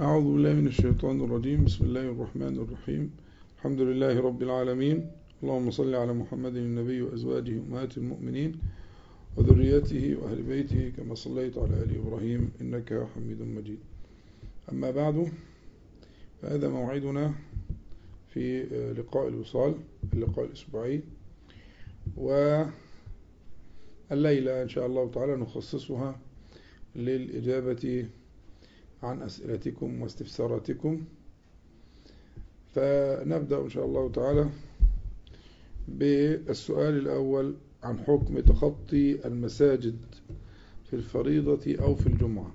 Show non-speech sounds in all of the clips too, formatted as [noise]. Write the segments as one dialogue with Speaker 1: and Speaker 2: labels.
Speaker 1: أعوذ بالله من الشيطان الرجيم. بسم الله الرحمن الرحيم. الحمد لله رب العالمين. اللهم صل على محمد النبي وأزواجه أمهات المؤمنين وذريته وأهل بيته كما صليت على آل إبراهيم إنك حميد مجيد. أما بعد فهذا موعدنا في لقاء الوصال اللقاء الأسبوعي. والليلة إن شاء الله تعالى نخصصها للإجابة عن أسئلتكم واستفساراتكم. فنبدأ إن شاء الله تعالى بالسؤال الأول عن حكم تخطي المساجد في الفريضة أو في الجمعة.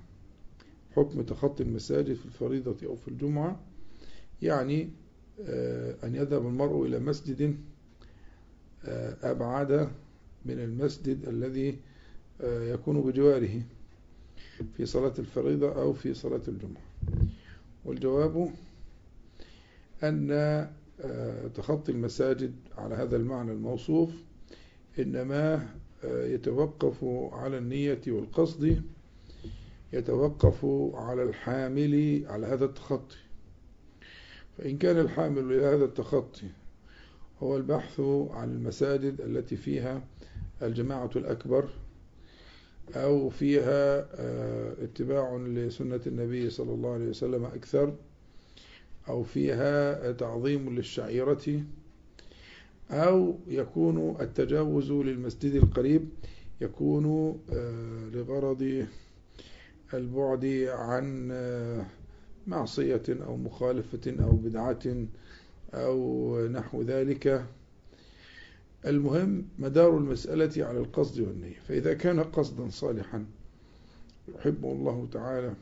Speaker 1: حكم تخطي المساجد في الفريضة أو في الجمعة يعني أن يذهب المرء إلى مسجد أبعد من المسجد الذي يكون بجواره. في صلاة الفريضة أو في صلاة الجمعة. والجواب أن تخطي المساجد على هذا المعنى الموصوف إنما يتوقف على النية والقصد يتوقف على الحامل على هذا التخطي. فإن كان الحامل لهذا التخطي هو البحث عن المساجد التي فيها الجماعة الأكبر أو فيها اتباع لسنة النبي صلى الله عليه وسلم أكثر أو فيها تعظيم للشعيرة أو يكون التجاوز للمسجد القريب يكون لغرض البعد عن معصية أو مخالفة أو بدعة أو نحو ذلك. المهم مدار المسألة على القصد والنية. فإذا كان قصدا صالحا يحبه الله تعالى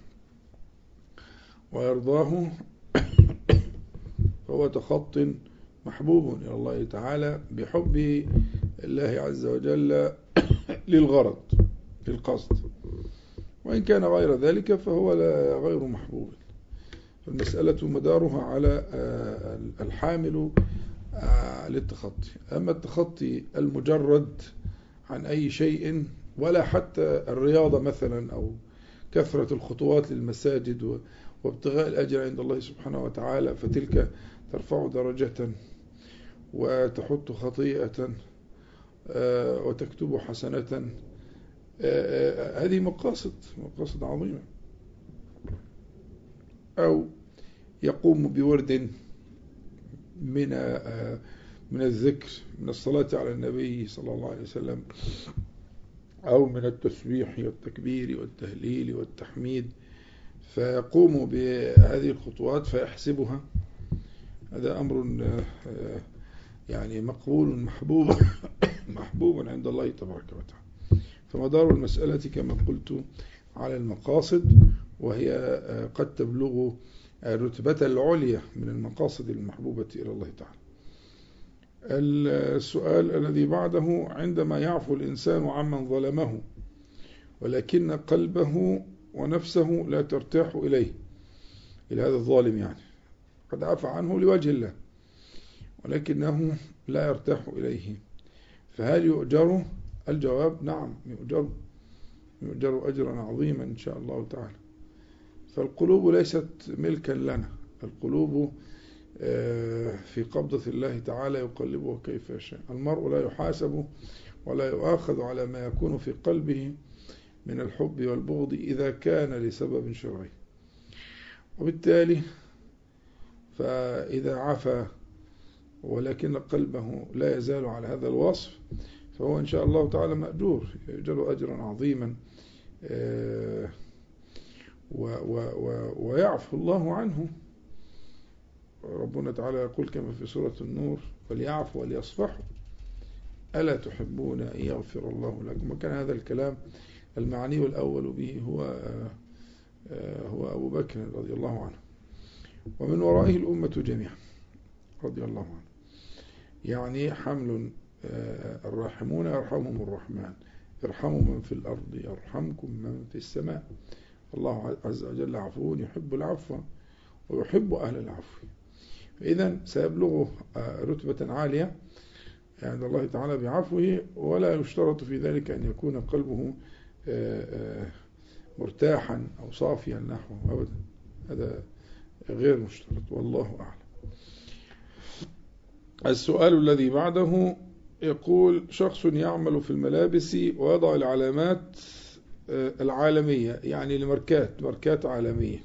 Speaker 1: ويرضاه فهو تخط محبوب إلى الله تعالى بحب الله عز وجل للغرض للقصد. وإن كان غير ذلك فهو لا غير محبوب. فالمسألة مدارها على الحامل للتخطي. أما التخطي المجرد عن أي شيء ولا حتى الرياضة مثلا أو كثرة الخطوات للمساجد وابتغاء الأجر عند الله سبحانه وتعالى فتلك ترفع درجة وتحط خطيئة وتكتب حسنة. هذه مقاصد مقاصد عظيمة. أو يقوم بورد من من الذكر من الصلاة على النبي صلى الله عليه وسلم أو من التسبيح والتكبير والتهليل والتحميد فيقوم بهذه الخطوات فيحسبها. هذا أمر يعني مقبول محبوب [coughs] محبوب عند الله تبارك وتعالى. فمدار المسألة كما قلت على المقاصد وهي قد تبلغ الرتبة العليا من المقاصد المحبوبة إلى الله تعالى. السؤال الذي بعده عندما يعفو الإنسان عمن ظلمه ولكن قلبه ونفسه لا ترتاح إليه إلى هذا الظالم يعني. قد عفى عنه لوجه الله ولكنه لا يرتاح إليه. فهل يؤجر؟ الجواب نعم يؤجر. يؤجر أجرا عظيما إن شاء الله تعالى. فالقلوب ليست ملكا لنا. القلوب في قبضة الله تعالى يقلبه كيف يشاء. المرء لا يحاسب ولا يؤاخذ على ما يكون في قلبه من الحب والبغض إذا كان لسبب شرعي. وبالتالي فإذا عفا ولكن قلبه لا يزال على هذا الوصف فهو إن شاء الله تعالى مأجور يأجر أجرا عظيما و و و ويعفو الله عنه. ربنا تعالى يقول كما في سورة النور وليعفوا وليصفحوا ألا تحبون أن يغفر الله لكم؟ وكان هذا الكلام المعني الأول به هو هو أبو بكر رضي الله عنه. ومن ورائه الأمة جميعا رضي الله عنه. يعني حمل الراحمون يرحمهم الرحمن. ارحموا من في الأرض يرحمكم من في السماء. الله عز وجل عفو يحب العفو ويحب أهل العفو. فإذا سيبلغ رتبة عالية عند الله تعالى بعفوه ولا يشترط في ذلك أن يكون قلبه مرتاحا أو صافيا نحوه أبدا. هذا غير مشترط والله أعلم. السؤال الذي بعده يقول شخص يعمل في الملابس ويضع العلامات آه، العالمية يعني لماركات ماركات عالمية.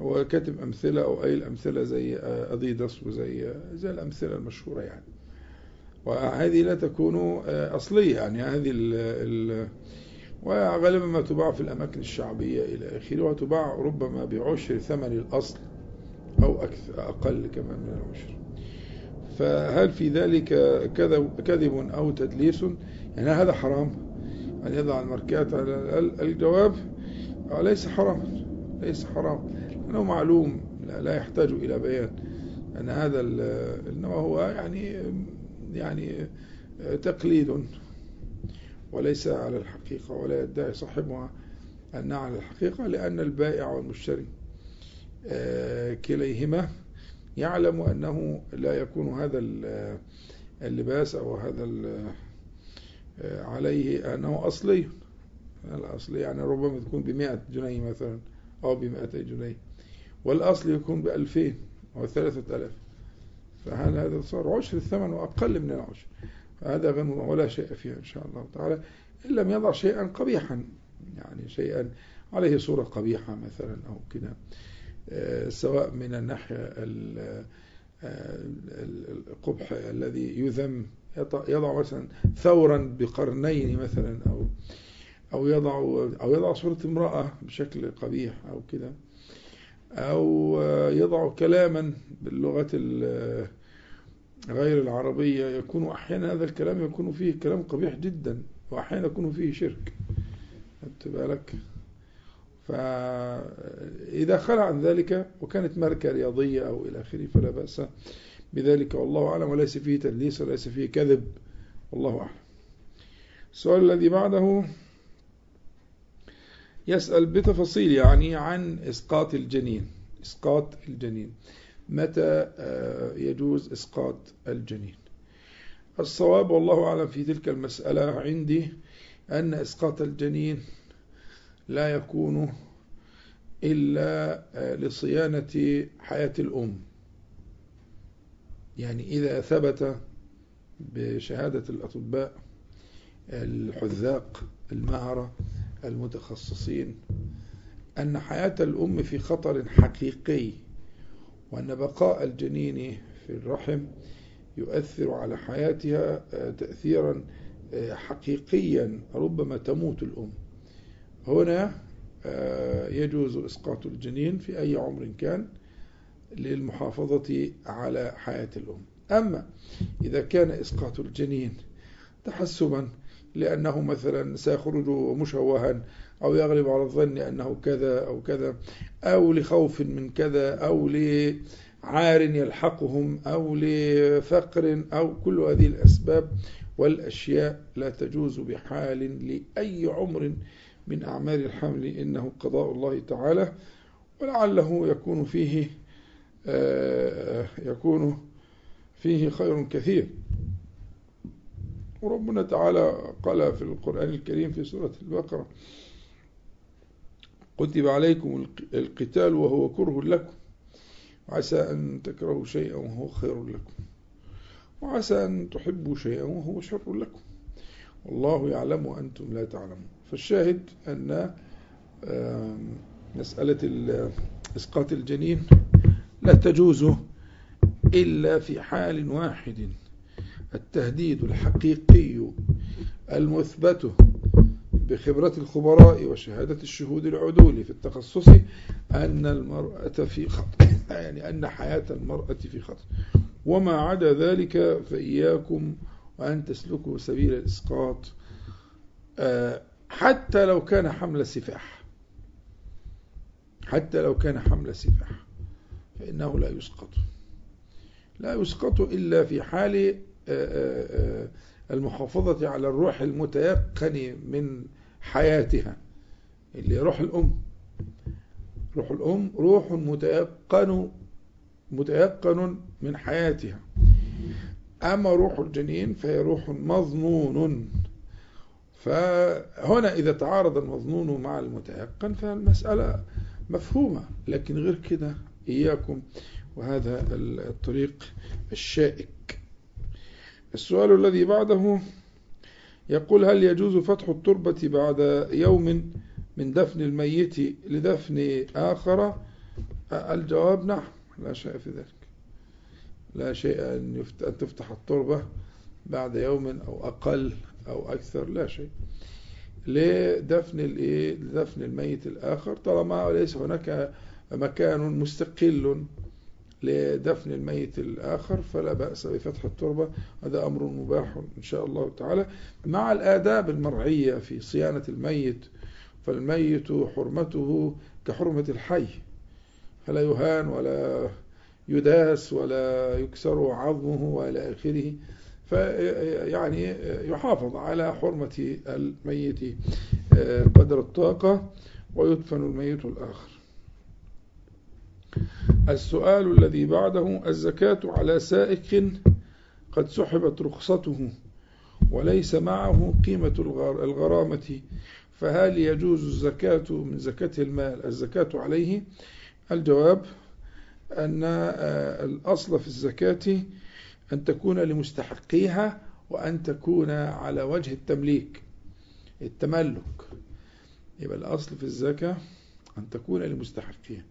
Speaker 1: هو كاتب أمثلة أو أي الأمثلة زي أديداس وزي زي الأمثلة المشهورة يعني. وهذه لا تكون آه، أصلية يعني هذه ال ال وغالبا ما تباع في الأماكن الشعبية إلى آخره وتباع ربما بعشر ثمن الأصل أو أكثر أقل كمان من العشر. فهل في ذلك كذب أو تدليس؟ يعني هذا حرام. أن يضع الماركات على الجواب. ليس حرام ليس حرام. أنه معلوم لا يحتاج إلى بيان أن هذا إنما هو يعني يعني تقليد. وليس على الحقيقة ولا يدعي صاحبها أنها على الحقيقة لأن البائع والمشتري آه، كليهما يعلم أنه لا يكون هذا اللباس أو هذا آه، عليه أنه أصلي. الأصلي يعني ربما تكون بمئة جنيه مثلا أو بمئتي جنيه. والأصل يكون بألفين أو ثلاثة ألاف. فهل هذا صار عشر؟ الثمن وأقل من العشر. هذا غنم ولا شيء فيها إن شاء الله تعالى. إن لم يضع شيئا قبيحا يعني شيئا عليه صورة قبيحة مثلا أو كده آه، سواء من الناحية آه، القبح الذي يذم يضع مثلا ثورا بقرنين مثلا أو أو يضع أو يضع صورة امرأة بشكل قبيح أو كده أو يضع كلاما باللغة غير العربية. يكون أحيانا هذا الكلام يكون فيه كلام قبيح جدا وأحيانا يكون فيه شرك. خدت بالك؟ فإذا خلع عن ذلك وكانت ماركة رياضية أو إلى آخره فلا بأس بذلك والله أعلم وليس فيه تدليس وليس فيه كذب. والله أعلم. السؤال الذي بعده يسأل بتفاصيل يعني عن إسقاط الجنين. إسقاط الجنين. متى آه، يجوز إسقاط الجنين؟ الصواب والله أعلم في تلك المسألة عندي أن إسقاط الجنين لا يكون إلا آه، لصيانة حياة الأم. يعني إذا ثبت بشهادة الأطباء الحذاق المهرة المتخصصين أن حياة الأم في خطر حقيقي وأن بقاء الجنين في الرحم يؤثر على حياتها آه، تأثيرا آه، حقيقيا ربما تموت الأم. هنا آه، يجوز إسقاط الجنين في أي عمر كان. للمحافظة على حياة الأم. أما إذا كان إسقاط الجنين تحسبا لأنه مثلا سيخرج مشوها أو يغلب على الظن أنه كذا أو كذا أو لخوف من كذا أو لعار يلحقهم أو لفقر أو كل هذه الأسباب والأشياء لا تجوز بحال لأي عمر من أعمال الحمل إنه قضاء الله تعالى ولعله يكون فيه يكون فيه خير كثير. وربنا تعالى قال في القرآن الكريم في سورة البقرة كتب عليكم القتال وهو كره لكم وعسى أن تكرهوا شيئا وهو خير لكم وعسى أن تحبوا شيئا وهو شر لكم والله يعلم وأنتم لا تعلمون. فالشاهد أن مسألة إسقاط الجنين لا تجوز إلا في حال واحد. التهديد الحقيقي المثبت بخبرة الخبراء وشهادة الشهود العدول في التخصص أن المرأة في خطر [coughs] يعني أن حياة المرأة في خطر وما عدا ذلك فإياكم وأن تسلكوا سبيل الإسقاط آه، حتى لو كان حمل سفاح حتى لو كان حمل سفاح فإنه لا يسقط. لا يسقط إلا في حال المحافظة على الروح المتيقن من حياتها اللي روح الأم. روح الأم روح متيقن متيقن من حياتها. أما روح الجنين فهي روح مظنون. فهنا إذا تعارض المظنون مع المتيقن فالمسألة مفهومة لكن غير كده إياكم وهذا الطريق الشائك. السؤال الذي بعده يقول هل يجوز فتح التربة بعد يوم من دفن الميت لدفن آخر؟ الجواب نعم لا شيء في ذلك. لا شيء أن تفتح التربة بعد يوم أو أقل أو أكثر لا شيء. لدفن الميت الآخر طالما ليس هناك مكان مستقل لدفن الميت الآخر فلا بأس بفتح التربة. هذا أمر مباح إن شاء الله تعالى. مع الآداب المرعية في صيانة الميت فالميت حرمته كحرمة الحي. فلا يهان ولا يداس ولا يكسر عظمه وإلى آخره. فيعني يحافظ على حرمة الميت قدر الطاقة ويدفن الميت الآخر. السؤال الذي بعده الزكاة على سائق قد سحبت رخصته وليس معه قيمة الغرامة فهل يجوز الزكاة من زكاة المال؟ الزكاة عليه؟ الجواب أن آه، الأصل في الزكاة أن تكون لمستحقيها وأن تكون على وجه التمليك التملك. يبقى الأصل في الزكاة أن تكون لمستحقيها.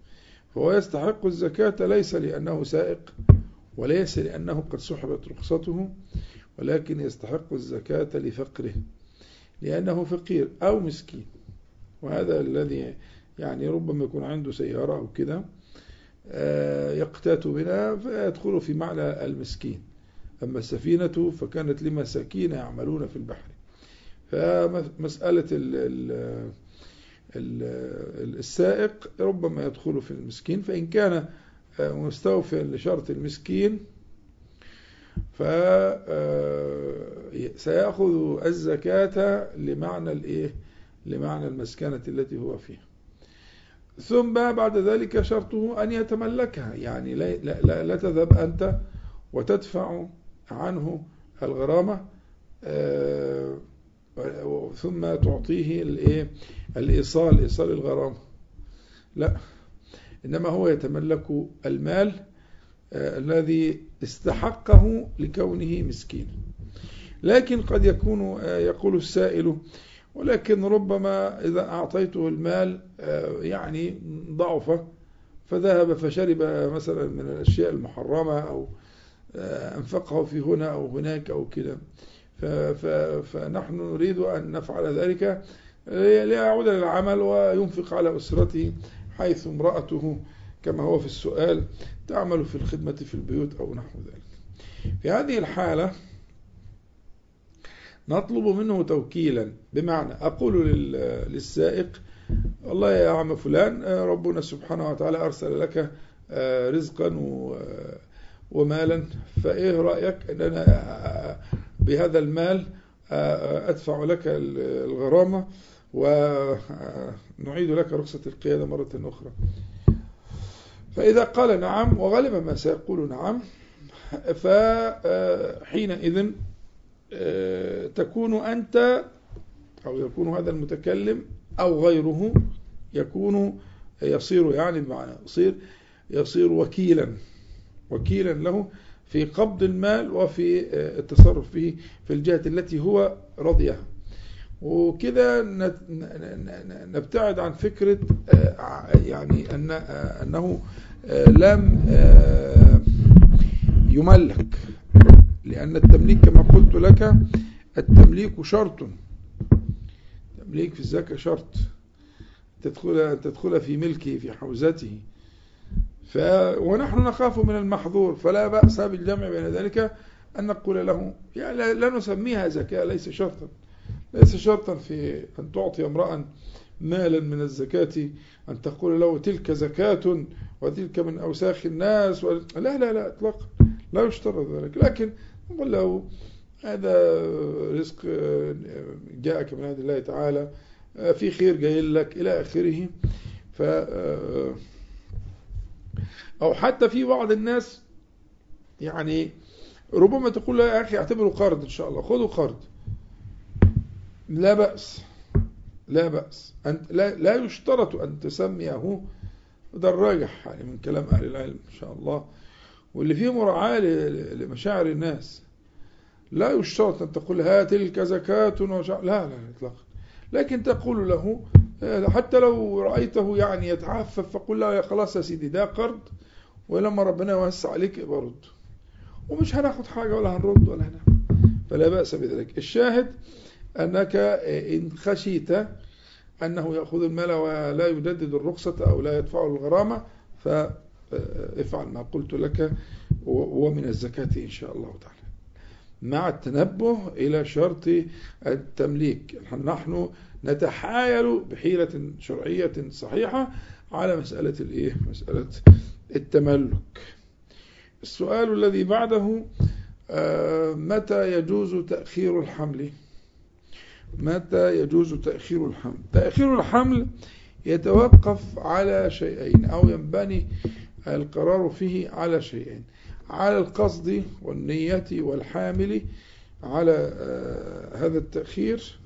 Speaker 1: فهو يستحق الزكاة ليس لأنه سائق وليس لأنه قد سحبت رخصته ولكن يستحق الزكاة لفقره لأنه فقير أو مسكين. وهذا الذي يعني ربما يكون عنده سيارة أو كده آه، يقتات بنا فيدخل في معنى المسكين. أما السفينة فكانت لمساكين يعملون في البحر. فمسألة السائق ربما يدخل في المسكين فإن كان آه، مستوفيا لشرط المسكين فسيأخذ آه، الزكاة لمعنى الإيه؟ لمعنى المسكنة التي هو فيها. ثم بعد ذلك شرطه أن يتملكها. يعني لا, لا, لا تذهب أنت وتدفع عنه الغرامة آه، ثم تعطيه الإيه؟ الإيصال إيصال الغرامه لا إنما هو يتملك المال آه، الذي استحقه لكونه مسكين. لكن قد يكون آه، يقول السائل ولكن ربما إذا أعطيته المال آه، يعني ضعف فذهب فشرب مثلا من الأشياء المحرمة أو أنفقه في هنا أو هناك أو كده. فنحن نريد أن نفعل ذلك ليعود للعمل وينفق على أسرته حيث امرأته كما هو في السؤال تعمل في الخدمة في البيوت أو نحو ذلك. في هذه الحالة نطلب منه توكيلا بمعنى أقول للسائق والله يا عم فلان ربنا سبحانه وتعالى أرسل لك رزقا ومالا فإيه رأيك؟ أن أنا بهذا المال أدفع لك الغرامة ونعيد لك رخصة القيادة مرة أخرى. فإذا قال نعم وغالبا ما سيقول نعم فحينئذ تكون أنت أو يكون هذا المتكلم أو غيره يكون يصير يعني بمعنى يصير يصير وكيلا وكيلا له في قبض المال وفي آه، التصرف فيه في الجهة التي هو رضيها. وكده نبتعد عن فكرة آه، يعني أن آه، أنه لم يملك. لأن التمليك كما قلت لك التمليك شرط. تمليك في الزكاة شرط. تدخل تدخل في ملكه في حوزته. ف ونحن نخاف من المحظور فلا بأس بالجمع بين ذلك أن نقول له يعني لا نسميها زكاة ليس شرطا. ليس شرطا في أن تعطي امرأ مالا من الزكاة أن تقول له تلك زكاة وتلك من أوساخ الناس و... لا لا لا اطلاقا. لا يشترط ذلك. لكن نقول له هذا رزق جاءك من عند الله تعالى في خير جاي لك إلى آخره. ف أو حتى في بعض الناس يعني ربما تقول له يا أخي اعتبره قرض إن شاء الله خذوا قرض. لا بأس لا بأس. أنت لا, لا يشترط أن تسميه وده الراجح يعني من كلام أهل العلم إن شاء الله. واللي فيه مراعاة لمشاعر الناس. لا يشترط أن تقول ها تلك زكاة لا لا إطلاقا. لكن تقول له حتى لو رأيته يعني يتعفف فقل له يا خلاص يا سيدي ده قرض ولما ربنا يوسع عليك برد ومش هناخد حاجة ولا هنرد ولا هنعمل. فلا بأس بذلك. الشاهد أنك إن خشيت أنه يأخذ المال ولا يجدد الرخصة أو لا يدفع الغرامة فافعل ما قلت لك ومن الزكاة إن شاء الله تعالى. مع التنبه إلى شرط التمليك. نحن نتحايل بحيلة شرعية صحيحة على مسألة الإيه؟ مسألة التملك. السؤال الذي بعده آه، متى يجوز تأخير الحمل؟ متى يجوز تأخير الحمل؟ تأخير الحمل يتوقف على شيئين أو ينبني القرار فيه على شيئين. على القصد والنية والحامل على آه، هذا التأخير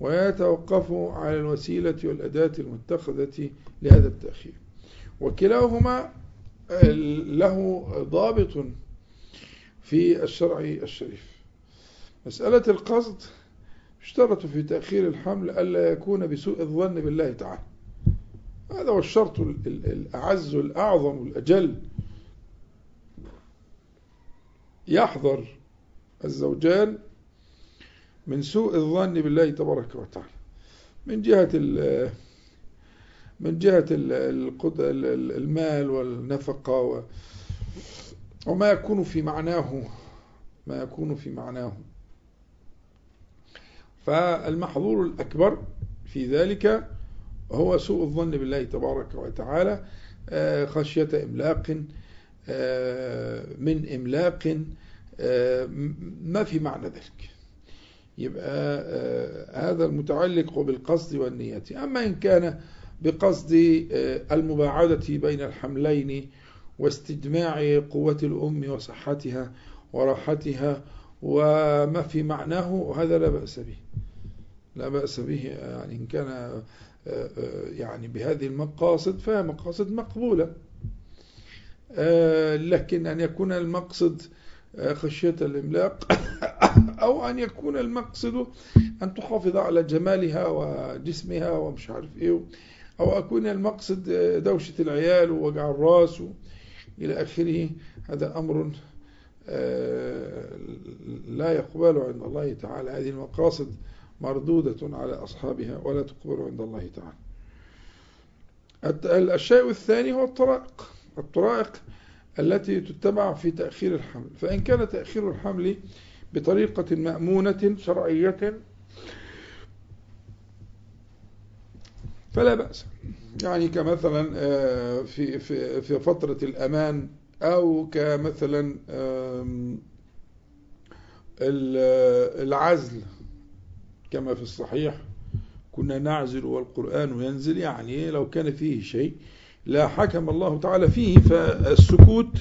Speaker 1: ويتوقف على الوسيلة والأداة المتخذة لهذا التأخير. وكلاهما له ضابط في الشرع الشريف. مسألة القصد اشترط في تأخير الحمل ألا يكون بسوء الظن بالله تعالى. هذا هو الشرط الأعز الأعظم الأجل. يحذر الزوجان من سوء الظن بالله تبارك وتعالى. من جهة من جهة المال والنفقة وما يكون في معناه ما يكون في معناه. فالمحظور الأكبر في ذلك هو سوء الظن بالله تبارك وتعالى آه، خشية إملاق آه، من إملاق آه، ما في معنى ذلك. يبقى هذا المتعلق بالقصد والنية أما إن كان بقصد المباعدة بين الحملين واستجماع قوة الأم وصحتها وراحتها وما في معناه هذا لا بأس به. لا بأس به يعني إن كان يعني بهذه المقاصد فهي مقاصد مقبولة. لكن أن يكون المقصد خشية الإملاق [coughs] أو أن يكون المقصد أن تحافظ على جمالها وجسمها ومش عارف إيه أو أكون المقصد دوشة العيال ووجع الرأس إلى آخره. هذا أمر لا يقبل عند الله تعالى. هذه المقاصد مردودة على أصحابها ولا تقبل عند الله تعالى. الشيء الثاني هو الطرائق. الطرائق التي تتبع في تأخير الحمل. فإن كان تأخير الحمل بطريقة مأمونة شرعية فلا بأس. يعني كمثلا آه، في في في فترة الأمان أو كمثلا العزل كما في الصحيح كنا نعزل والقرآن ينزل يعني لو كان فيه شيء لا حكم الله تعالى فيه فالسكوت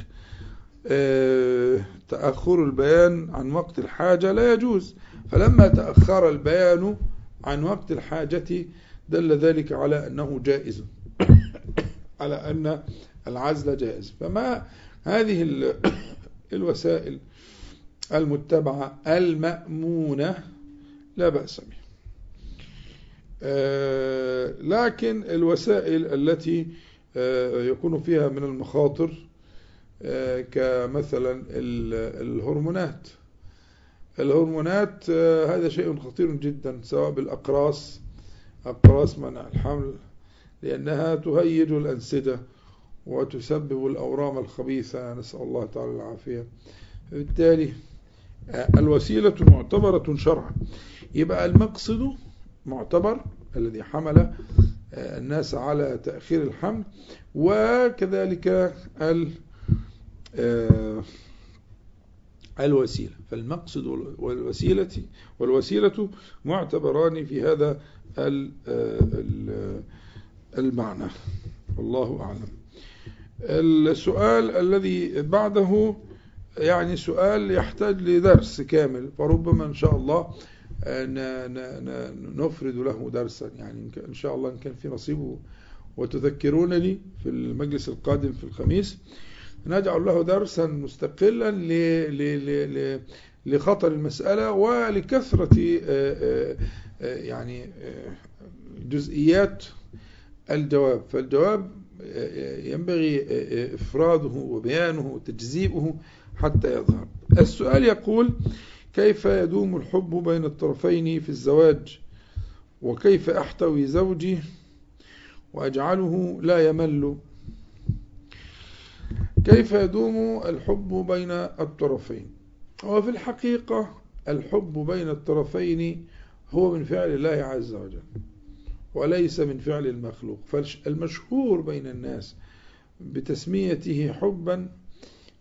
Speaker 1: آه، تأخر البيان عن وقت الحاجة لا يجوز. فلما تأخر البيان عن وقت الحاجة دل ذلك على أنه جائز [coughs] على أن العزل جائز. فما هذه [coughs] الوسائل المتبعة المأمونة لا بأس بها. آه، لكن الوسائل التي يكون فيها من المخاطر آه، كمثلا الهرمونات. الهرمونات هذا شيء خطير جدا سواء بالأقراص أقراص منع الحمل لأنها تهيج الأنسجة وتسبب الأورام الخبيثة. نسأل الله تعالى العافية. بالتالي الوسيلة معتبرة شرعا. يبقى المقصد معتبر الذي حمل آه، الناس على تأخير الحمل وكذلك آه، الوسيلة. فالمقصد والوسيلة والوسيلة معتبران في هذا آه، المعنى. والله أعلم. السؤال الذي بعده يعني سؤال يحتاج لدرس كامل فربما إن شاء الله نفرد له درسا. يعني إن شاء الله إن كان في نصيب. وتذكرونني في المجلس القادم في الخميس. نجعل له درسا مستقلا لخطر المسألة ولكثرة يعني جزئيات الجواب. فالجواب ينبغي إفراده وبيانه وتجزيئه حتى يظهر. السؤال يقول كيف يدوم الحب بين الطرفين في الزواج؟ وكيف أحتوي زوجي؟ وأجعله لا يمل. كيف يدوم الحب بين الطرفين؟ وفي الحقيقة الحب بين الطرفين هو من فعل الله عز وجل وليس من فعل المخلوق. فالمشهور بين الناس بتسميته حبا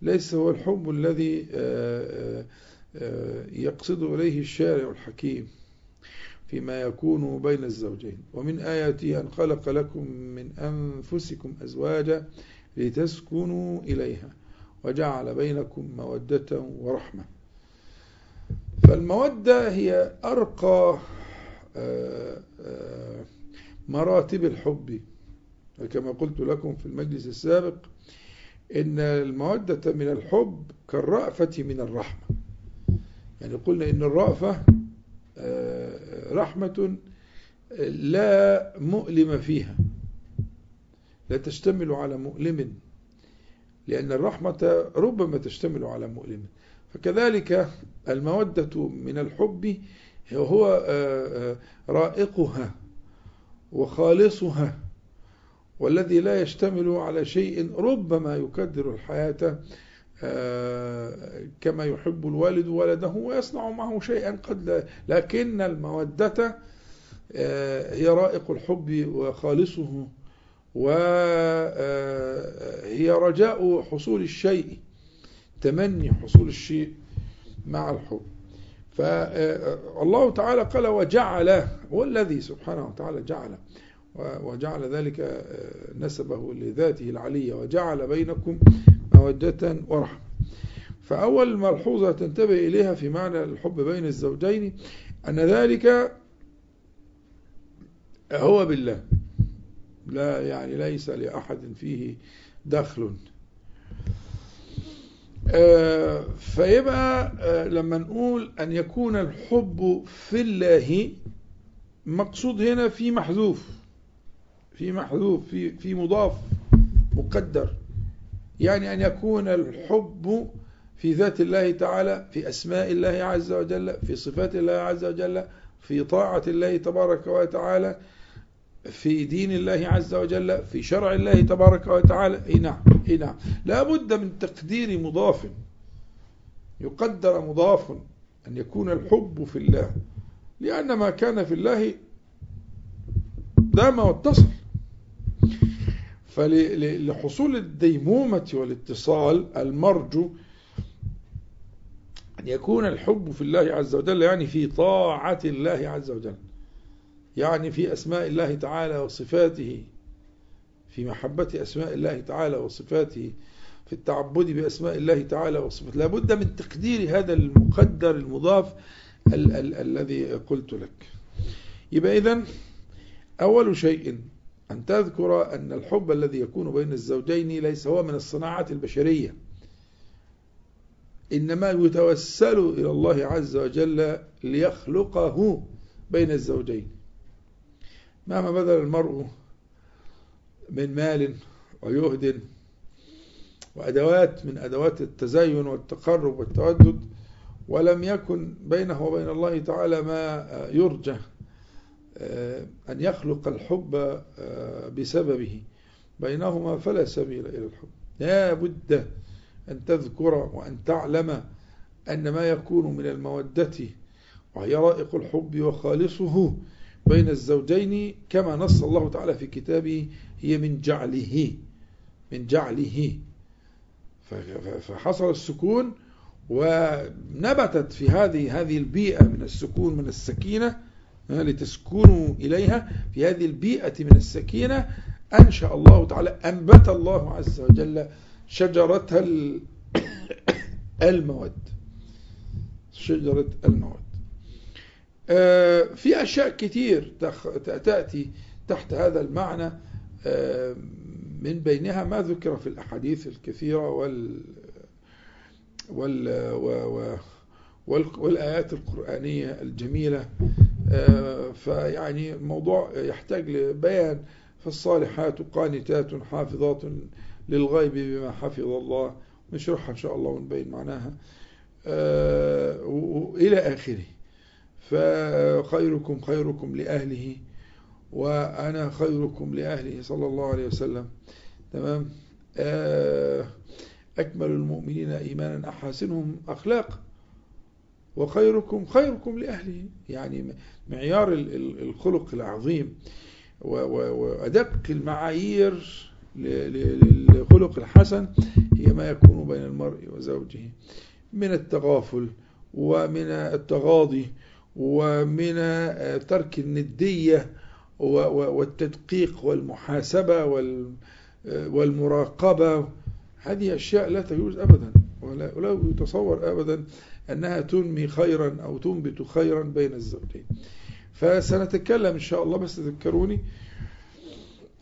Speaker 1: ليس هو الحب الذي آه، آه، يقصد إليه الشارع الحكيم فيما يكون بين الزوجين. ومن آياته أن خلق لكم من أنفسكم أزواجا لتسكنوا إليها وجعل بينكم مودة ورحمة. فالمودة هي أرقى آه، مراتب الحب. كما قلت لكم في المجلس السابق إن المودة من الحب كالرأفة من الرحمة. يعني قلنا إن الرأفة آه، رحمة لا مؤلم فيها. لا تشتمل على مؤلم لأن الرحمة ربما تشتمل على مؤلم. فكذلك المودة من الحب هو آه، آه، رائقها وخالصها والذي لا يشتمل على شيء ربما يكدر الحياة. كما يحب الوالد ولده ويصنع معه شيئا قد لا. لكن المودة آه، هي رائق الحب وخالصه وهي آه، رجاء حصول الشيء تمني حصول الشيء مع الحب. فالله تعالى قال وجعل هو الذي سبحانه وتعالى جعل وجعل ذلك نسبه لذاته العلية. وجعل بينكم مودة ورحمة. فأول ملحوظة تنتبه إليها في معنى الحب بين الزوجين أن ذلك هو بالله. لا يعني ليس لأحد فيه دخل. آه، فيبقى آه، لما نقول أن يكون الحب في الله مقصود هنا في محذوف في محذوف في في مضاف مقدر. يعني أن يكون الحب في ذات الله تعالى في أسماء الله عز وجل في صفات الله عز وجل في طاعة الله تبارك وتعالى في دين الله عز وجل في شرع الله تبارك وتعالى. إي نعم إي نعم. لا بد من تقدير مضاف. يقدر مضاف أن يكون الحب في الله. لأن ما كان في الله دام واتصل. فلحصول الديمومة والاتصال المرجو أن يكون الحب في الله عز وجل يعني في طاعة الله عز وجل يعني في أسماء الله تعالى وصفاته في محبة أسماء الله تعالى وصفاته في التعبد بأسماء الله تعالى وصفاته. لابد من تقدير هذا المقدر المضاف ال ال الذي قلت لك. يبقى إذن أول شيء أن تذكر أن الحب الذي يكون بين الزوجين ليس هو من الصناعة البشرية. إنما يتوسل إلى الله عز وجل ليخلقه بين الزوجين. مهما بذل المرء من مال ويهد وأدوات من أدوات التزين والتقرب والتودد ولم يكن بينه وبين الله تعالى ما يرجى. أن يخلق الحب آه، بسببه. بينهما فلا سبيل إلى الحب. لا بد أن تذكر وأن تعلم أن ما يكون من المودة وهي رائق الحب وخالصه بين الزوجين كما نص الله تعالى في كتابه هي من جعله من جعله. فحصل السكون ونبتت في هذه هذه البيئة من السكون من السكينة لتسكنوا إليها في هذه البيئة من السكينة. أنشأ الله تعالى أنبت الله عز وجل [coughs] شجرة المود شجرة المود آه، في أشياء كثير تأتي تحت هذا المعنى من بينها ما ذكر في الأحاديث الكثيرة وال وال والآيات القرآنية الجميلة. فيعني الموضوع يحتاج لبيان. فالصالحات قانتات حافظات للغيب بما حفظ الله. نشرحها إن شاء الله ونبين معناها. إلى آخره. فخيركم خيركم لأهله وأنا خيركم لأهله صلى الله عليه وسلم. تمام؟ أكمل المؤمنين إيمانا. أحاسنهم أخلاق. وخيركم خيركم لأهله. يعني معيار الخلق العظيم وأدق المعايير للخلق الحسن هي ما يكون بين المرء وزوجه. من التغافل ومن التغاضي ومن ترك الندية والتدقيق والمحاسبة والمراقبة. هذه أشياء لا تجوز أبدا ولا يتصور أبدا أنها تنمي خيرا أو تنبت خيرا بين الزوجين. فسنتكلم إن شاء الله بس تذكروني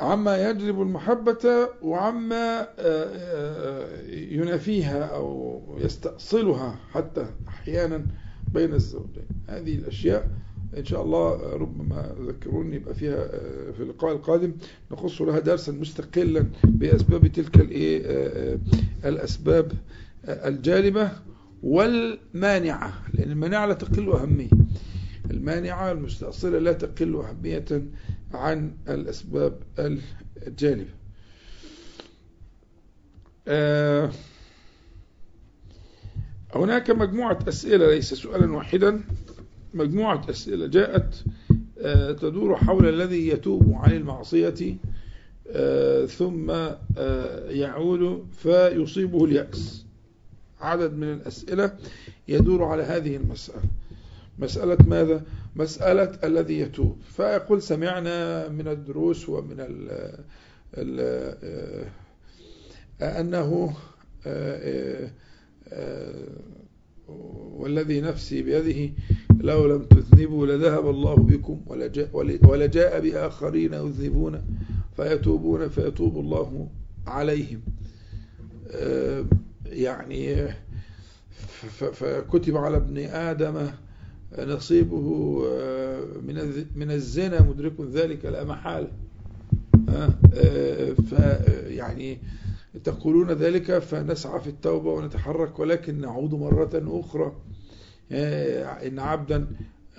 Speaker 1: عما يجلب المحبة وعما آه، آه، ينافيها أو يستأصلها حتى أحيانا بين الزوجين. هذه الأشياء إن شاء الله ربما ذكروني يبقى فيها آه، في اللقاء القادم نخص لها درسا مستقلا بأسباب تلك الأسباب الجالبة. والمانعة لأن المانعة لا تقل أهمية. المانعة المستأصلة لا تقل أهمية عن الأسباب الجالبة آه، هناك مجموعة أسئلة ليس سؤالا واحدا. مجموعة أسئلة جاءت آه، تدور حول الذي يتوب عن المعصية آه، ثم يعود فيصيبه اليأس. عدد من الأسئلة يدور على هذه المسألة. مسألة ماذا؟ مسألة الذي يتوب. فيقول سمعنا من الدروس ومن ال ال آه، أنه آه، آه، والذي نفسي بيده لو لم تذنبوا لذهب الله بكم ولجاء بآخرين يذنبون فيتوبون فيتوب الله عليهم. يعني فكتب على ابن آدم نصيبه آه، من من الزنا مدرك ذلك لا محالة آه، فيعني تقولون ذلك فنسعى في التوبة ونتحرك ولكن نعود مرة أخرى. آه، إن عبدا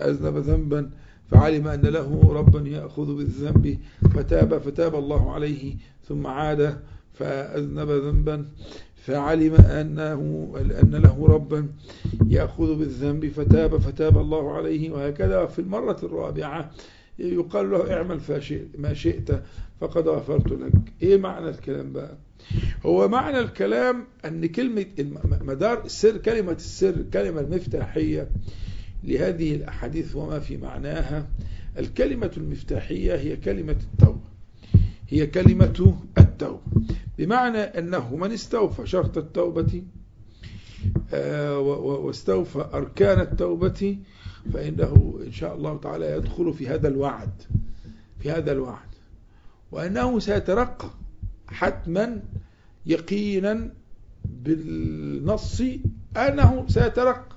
Speaker 1: أذنب ذنبا فعلم أن له ربا يأخذ بالذنب فتاب فتاب الله عليه ثم عاد فأذنب ذنبا. فعلم أنه أن له ربا يأخذ بالذنب فتاب فتاب الله عليه وهكذا في المرة الرابعة يقال له اعمل ما شئت فقد غفرت لك. إيه معنى الكلام بقى؟ هو معنى الكلام أن كلمة مدار السر كلمة السر الكلمة المفتاحية لهذه الأحاديث وما في معناها الكلمة المفتاحية هي كلمة التوبة. هي كلمة التوبة. بمعنى أنه من استوفى شرط التوبة آه، واستوفى أركان التوبة فإنه إن شاء الله تعالى يدخل في هذا الوعد في هذا الوعد. وأنه سيترقى حتما يقينا بالنص أنه سيترقى.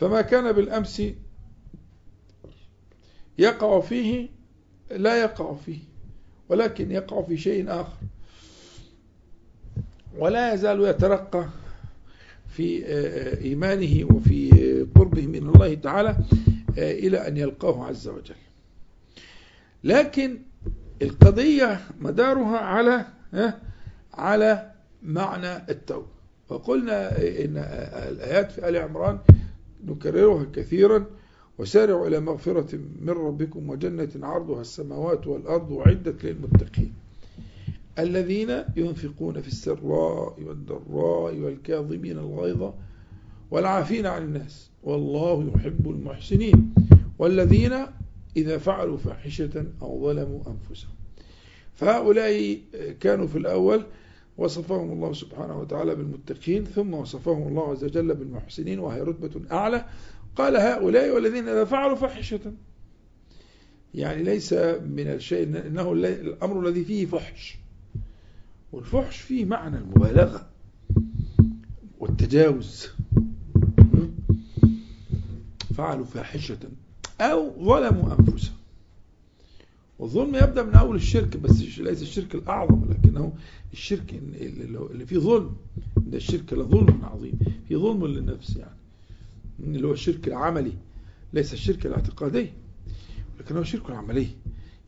Speaker 1: فما كان بالأمس يقع فيه لا يقع فيه ولكن يقع في شيء آخر. ولا يزال يترقى في آه، إيمانه وفي قربه من الله تعالى آه، إلى أن يلقاه عز وجل. لكن القضية مدارها على آه، على معنى التوبة. وقلنا إن الآيات في آل عمران نكررها كثيرا. وسارعوا إلى مغفرة من ربكم وجنة عرضها السماوات والأرض وعدت للمتقين. الذين ينفقون في السراء والضراء والكاظمين الغيظ والعافين عن الناس. والله يحب المحسنين. والذين إذا فعلوا فاحشة أو ظلموا أنفسهم. فهؤلاء كانوا في الأول وصفهم الله سبحانه وتعالى بالمتقين ثم وصفهم الله عز وجل بالمحسنين وهي رتبة أعلى. قال هؤلاء والذين إذا فعلوا فاحشة. يعني ليس من الشيء إنه الأمر الذي فيه فحش. والفحش فيه معنى المبالغة والتجاوز. فعلوا فاحشة أو ظلموا أنفسهم. والظلم يبدأ من أول الشرك بس ليس الشرك الأعظم لكنه الشرك اللي فيه ظلم. ده الشرك لظلم عظيم. في ظلم للنفس يعني. اللي هو الشرك العملي ليس الشرك الاعتقادي لكنه الشرك العملي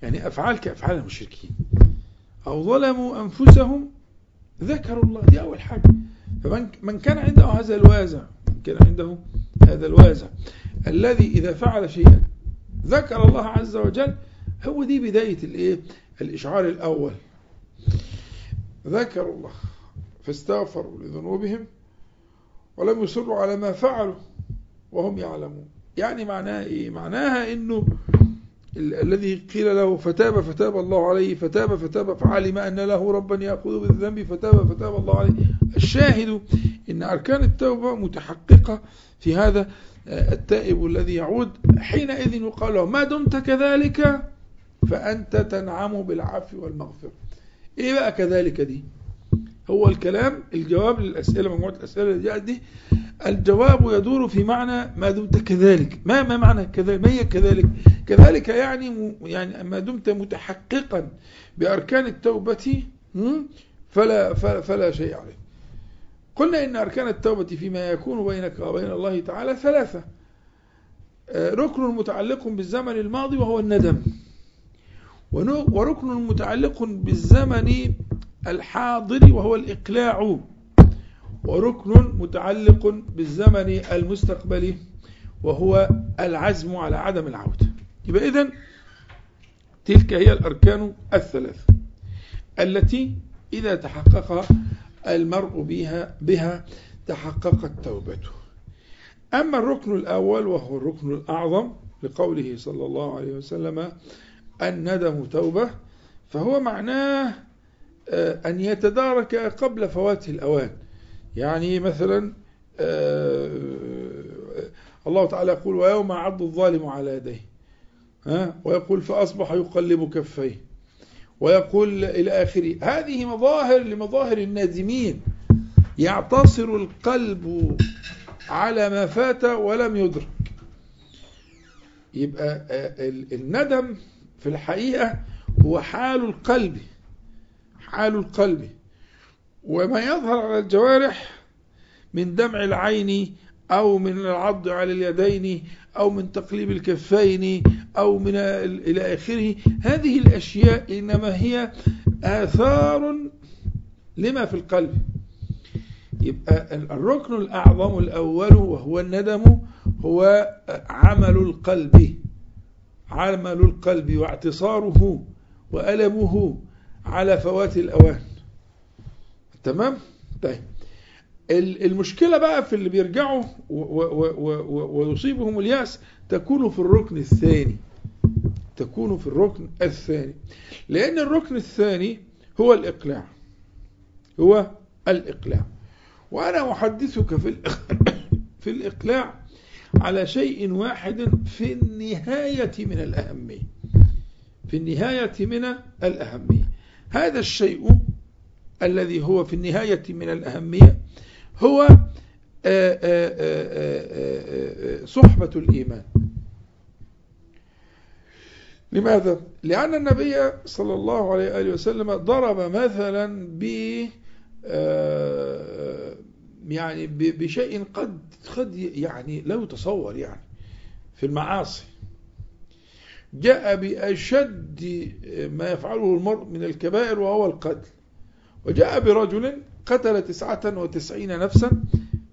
Speaker 1: يعني أفعال كأفعال المشركين أو ظلموا أنفسهم ذكروا الله. دي أول حاجة. فمن من كان عنده هذا الوازع من كان عنده هذا الوازع الذي إذا فعل شيئا ذكر الله عز وجل هو دي بداية الإيه؟ الإشعار الأول. ذكروا الله فاستغفروا لذنوبهم ولم يصروا على ما فعلوا وهم يعلمون. يعني معناها إيه؟ معناها إنه الذي قيل له فتاب فتاب الله عليه فتاب فتاب فعلم أن له ربا يأخذ بالذنب فتاب فتاب الله عليه. الشاهد إن أركان التوبة متحققة في هذا التائب الذي يعود حينئذ يقال له ما دمت كذلك؟ فأنت تنعم بالعفو والمغفرة. إيه بقى كذلك دي؟ هو الكلام الجواب للأسئلة مجموعة الأسئلة اللي جاءت دي الجواب يدور في معنى ما دمت كذلك. ما ما معنى كذلك؟ ما هي كذلك؟ كذلك يعني يعني ما دمت متحققا بأركان التوبة فلا فلا, فلا شيء عليه. قلنا إن أركان التوبة فيما يكون بينك وبين الله تعالى ثلاثة. آه، ركن متعلق بالزمن الماضي وهو الندم. وركن متعلق بالزمن الحاضر وهو الإقلاع وركن متعلق بالزمن المستقبلي وهو العزم على عدم العودة. يبقى إذن تلك هي الأركان الثلاث التي إذا تحقق المرء بها, بها تحققت توبته. أما الركن الأول وهو الركن الأعظم لقوله صلى الله عليه وسلم الندم توبة فهو معناه أن يتدارك قبل فوات الأوان. يعني مثلا آه، الله تعالى يقول ويوم عض الظالم على يديه. ويقول فأصبح يقلب كفيه. ويقول إلى آخره هذه مظاهر لمظاهر النادمين. يعتصر القلب على ما فات ولم يدرك. يبقى آه، الندم في الحقيقة هو حال القلب. حال القلب. وما يظهر على الجوارح من دمع العين أو من العض على اليدين أو من تقليب الكفين أو من إلى آخره. هذه الأشياء إنما هي آثار لما في القلب. يبقى الركن الأعظم الأول وهو الندم هو عمل القلب. عمل القلب واعتصاره وألمه على فوات الأوان. تمام؟ طيب. المشكلة بقى في اللي بيرجعوا ويصيبهم اليأس تكون في الركن الثاني. تكون في الركن الثاني. لأن الركن الثاني هو الإقلاع. هو الإقلاع. وأنا أحدثك في [coughs] في الإقلاع على شيء واحد في النهاية من الأهمية. في النهاية من الأهمية. هذا الشيء الذي هو في النهاية من الأهمية هو آه، آه، آه، صحبة الإيمان لماذا؟ لأن النبي صلى الله عليه وآله وسلم ضرب مثلا ب يعني بشيء قد قد يعني لا يتصور يعني في المعاصي جاء بأشد ما يفعله المرء من الكبائر وهو القتل. وجاء برجل قتل تسعة وتسعين نفسا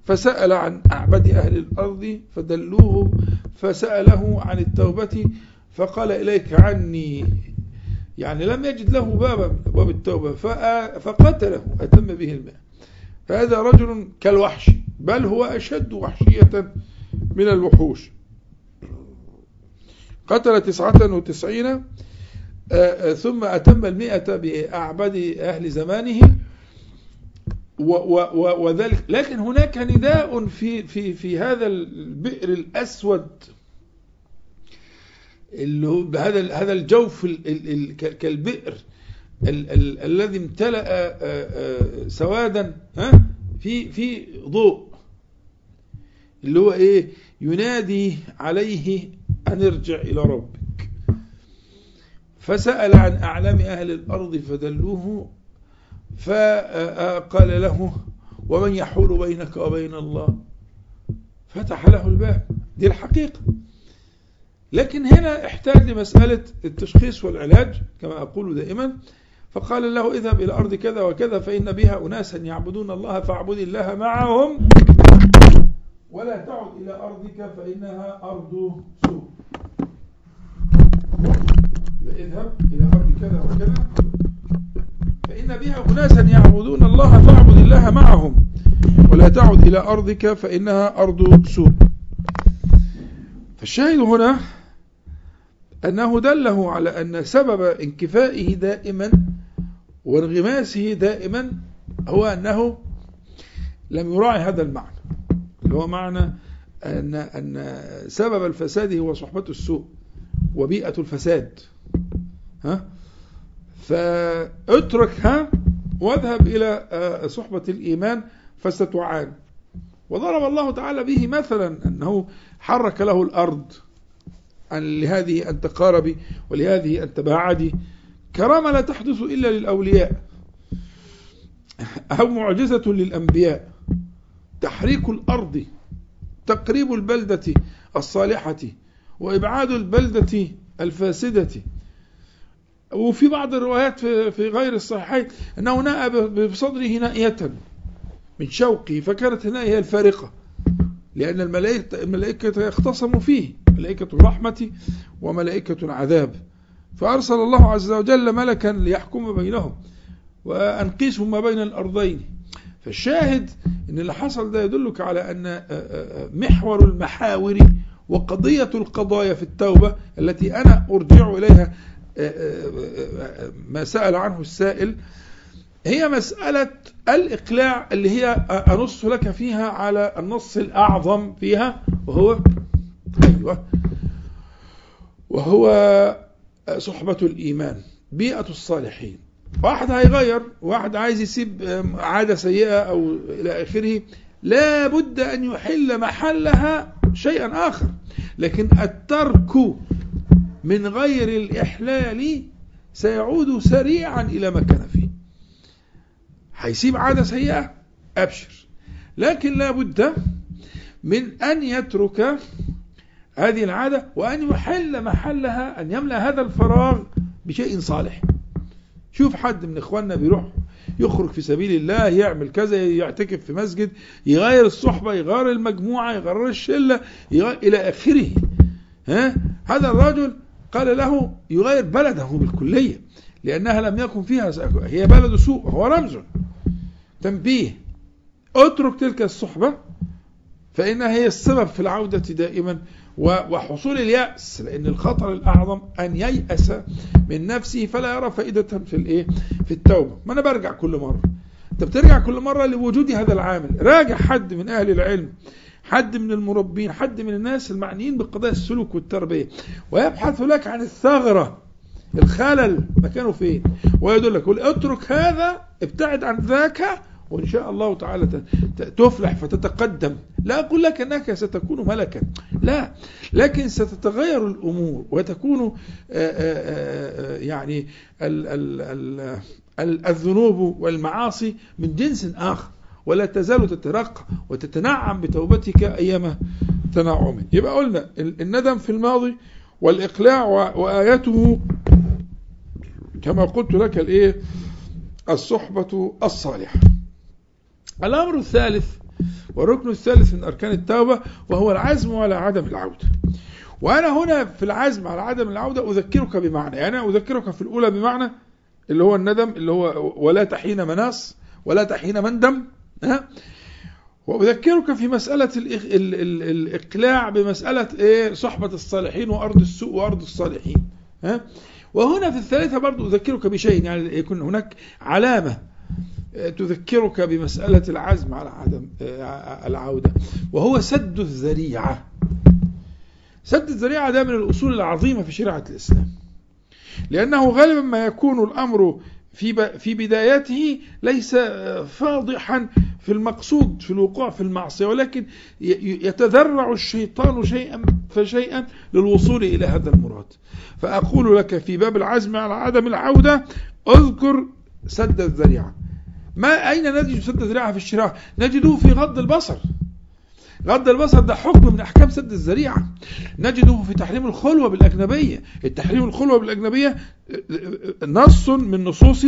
Speaker 1: فسأل عن أعبد أهل الأرض فدلوه فسأله عن التوبة فقال إليك عني. يعني لم يجد له بابا أبواب التوبة فقتله أتم به الماء. فهذا رجل كالوحش بل هو أشد وحشية من الوحوش. قتل تسعة وتسعين آه، آه، ثم أتم المئة بأعبد أهل زمانه وذلك. لكن هناك نداء في في في هذا البئر الأسود اللي هو هذا هذا الجوف كالبئر ال- ال- الذي امتلأ آه، سوادا ها في في ضوء اللي هو إيه؟ ينادي عليه أن ارجع إلى ربك. فسأل عن أعلام أهل الأرض فدلوه فقال له ومن يحول بينك وبين الله؟ فتح له الباب. دي الحقيقة. لكن هنا احتاج لمسألة التشخيص والعلاج كما أقول دائما. فقال له اذهب إلى أرض كذا وكذا فإن بها أناسا يعبدون الله فاعبد الله معهم. ولا تعد إلى أرضك فإنها أرض سوء. اذهب إلى أرض كذا وكذا. فإن بها أناسا يعبدون الله فاعبد الله معهم. ولا تعد إلى أرضك فإنها أرض سوء. فالشاهد هنا أنه دله على أن سبب انكفائه دائما وانغماسه دائما هو أنه لم يراعي هذا المعنى. اللي هو معنى أن, أن سبب الفساد هو صحبة السوء وبيئة الفساد. ها؟ فاتركها واذهب إلى صحبة الإيمان فستعان وضرب الله تعالى به مثلا أنه حرك له الأرض أن لهذه أن تقاربي ولهذه أن تباعدي كرامة لا تحدث إلا للأولياء. أو معجزة للأنبياء. تحريك الأرض تقريب البلدة الصالحة وإبعاد البلدة الفاسدة. وفي بعض الروايات في غير الصحيحين أنه نأى بصدره نائية من شوقه فكانت هنا هي الفارقة لأن الملائكة, الملائكة يختصموا فيه ملائكة الرحمة وملائكة العذاب. فأرسل الله عز وجل ملكا ليحكم بينهم وأنقسهم ما بين الأرضين. فالشاهد أن اللي حصل ده يدلك على أن محور المحاور وقضية القضايا في التوبة التي أنا أرجع إليها ما سأل عنه السائل هي مسألة الإقلاع اللي هي أنص لك فيها على النص الأعظم فيها وهو أيوة وهو صحبة الإيمان بيئة الصالحين. واحد هيغير واحد عايز يسيب عادة سيئة أو إلى آخره لا بد أن يحل محلها شيئا آخر. لكن الترك من غير الإحلال سيعود سريعا إلى ما كان فيه. هيسيب عادة سيئة؟ أبشر. لكن لا بد من أن يترك هذه العادة وأن يحل محلها أن يملأ هذا الفراغ بشيء صالح. شوف حد من إخواننا بيروح يخرج في سبيل الله يعمل كذا يعتكف في مسجد يغير الصحبة يغير المجموعة يغير الشلة يغير إلى آخره ها؟ هذا الرجل قال له يغير بلده بالكلية لأنها لم يكن فيها هي بلد سوء هو رمز تنبيه اترك تلك الصحبة فإنها هي السبب في العودة دائما وحصول اليأس لأن الخطر الأعظم أن ييأس من نفسه فلا يرى فائدة في الإيه؟ في التوبة. ما أنا برجع كل مرة. أنت بترجع كل مرة لوجود هذا العامل. راجع حد من أهل العلم حد من المربين حد من الناس المعنيين بقضايا السلوك والتربية. ويبحث لك عن الثغرة. الخلل مكانه فين؟ ويدلك قل اترك هذا ابتعد عن ذاك وإن شاء الله تعالى تفلح فتتقدم. لا أقول لك أنك ستكون ملكا. لا. لكن ستتغير الأمور وتكون يعني الذنوب والمعاصي من جنس آخر. ولا تزال تترقى وتتنعم بتوبتك أيام تنعم. يبقى قلنا الندم في الماضي والإقلاع وآياته. كما قلت لك الإيه؟ الصحبة الصالحة. الأمر الثالث والركن الثالث من أركان التوبة وهو العزم على عدم العودة. وأنا هنا في العزم على عدم العودة أذكرك بمعنى يعني أنا أذكرك في الأولى بمعنى اللي هو الندم اللي هو ولا تحين مناص ولا تحين مندم ها؟ وأذكرك في مسألة ال ال الإقلاع بمسألة إيه؟ صحبة الصالحين وأرض السوء وأرض الصالحين ها؟ وهنا في الثالثة برضو أذكرك بشيء يعني يكون هناك علامة تذكرك بمسألة العزم على عدم العودة وهو سد الذريعة. سد الذريعة ده من الأصول العظيمة في شريعة الإسلام لأنه غالبا ما يكون الأمر في في بدايته ليس فاضحا في المقصود في الوقوع في المعصية ولكن يتذرع الشيطان شيئا فشيئا للوصول إلى هذا المراد. فأقول لك في باب العزم على عدم العودة اذكر سد الذريعة. ما أين نجد سد الذريعة في الشراء نجده في غض البصر. غض البصر ده حكم من أحكام سد الذريعة نجده في تحريم الخلوة بالأجنبية. التحريم الخلوة بالأجنبية نص من نصوص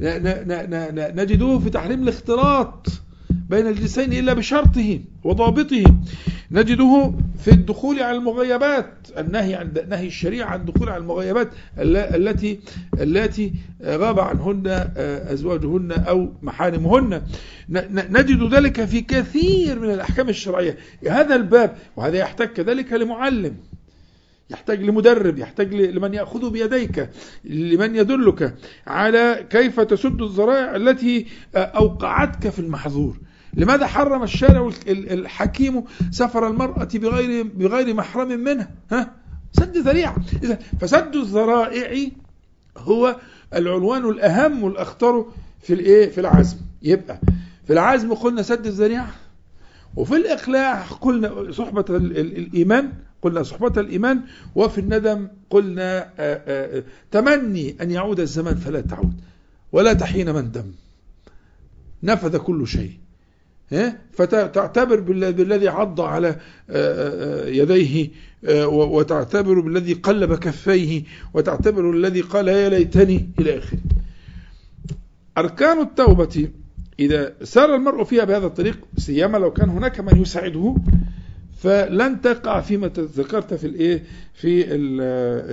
Speaker 1: نجده في تحريم الاختلاط. بين الجنسين إلا بشرطه وضابطه. نجده في الدخول على المغيبات النهي عن نهي الشريعة عن الدخول على المغيبات التي التي غاب عنهن أزواجهن أو محارمهن. نجد ذلك في كثير من الأحكام الشرعية. هذا الباب وهذا يحتاج كذلك لمعلم. يحتاج لمدرب يحتاج لمن يأخذ بيديك لمن يدلك على كيف تسد الذرائع التي أوقعتك في المحظور. لماذا حرم الشارع الحكيم سفر المرأة بغير بغير محرم منها ها؟ سد ذريعة. إذا فسد الذرائع هو العنوان الأهم والأخطر في الإيه في العزم. يبقى في العزم قلنا سد الذريعة وفي الإقلاع قلنا صحبة الإيمان قلنا صحبة الإيمان وفي الندم قلنا آآ آآ تمني أن يعود الزمان فلا تعود ولا تحين من دم. نفذ كل شيء فتعتبر بالذي عض على يديه وتعتبر بالذي قلب كفيه وتعتبر الذي قال يا ليتني إلى آخره. أركان التوبة إذا سار المرء فيها بهذا الطريق سيما لو كان هناك من يساعده فلن تقع فيما ذكرت في الايه في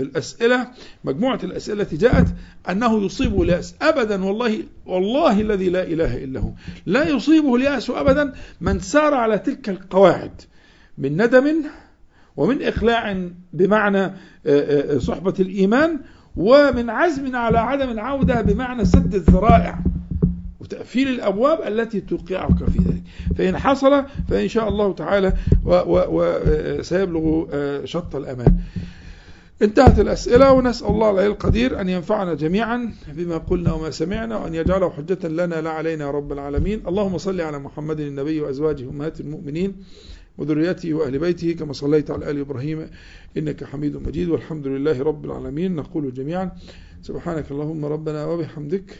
Speaker 1: الأسئلة مجموعة الأسئلة التي جاءت أنه يصيبه اليأس ابدا والله والله الذي لا إله إلا هو. لا يصيبه اليأس ابدا من سار على تلك القواعد من ندم ومن اقلاع بمعنى صحبة الإيمان ومن عزم على عدم العودة بمعنى سد الذرائع. وتقفيل الأبواب التي توقعك في ذلك. فإن حصل فإن شاء الله تعالى وسيبلغ شط الأمان. انتهت الأسئلة ونسأل الله العلي القدير أن ينفعنا جميعا بما قلنا وما سمعنا وأن يجعله حجة لنا لا علينا يا رب العالمين. اللهم صل على محمد النبي وأزواجه أمهات المؤمنين وذريته وأهل بيته كما صليت على آل إبراهيم إنك حميد مجيد. والحمد لله رب العالمين. نقول جميعا سبحانك اللهم ربنا وبحمدك.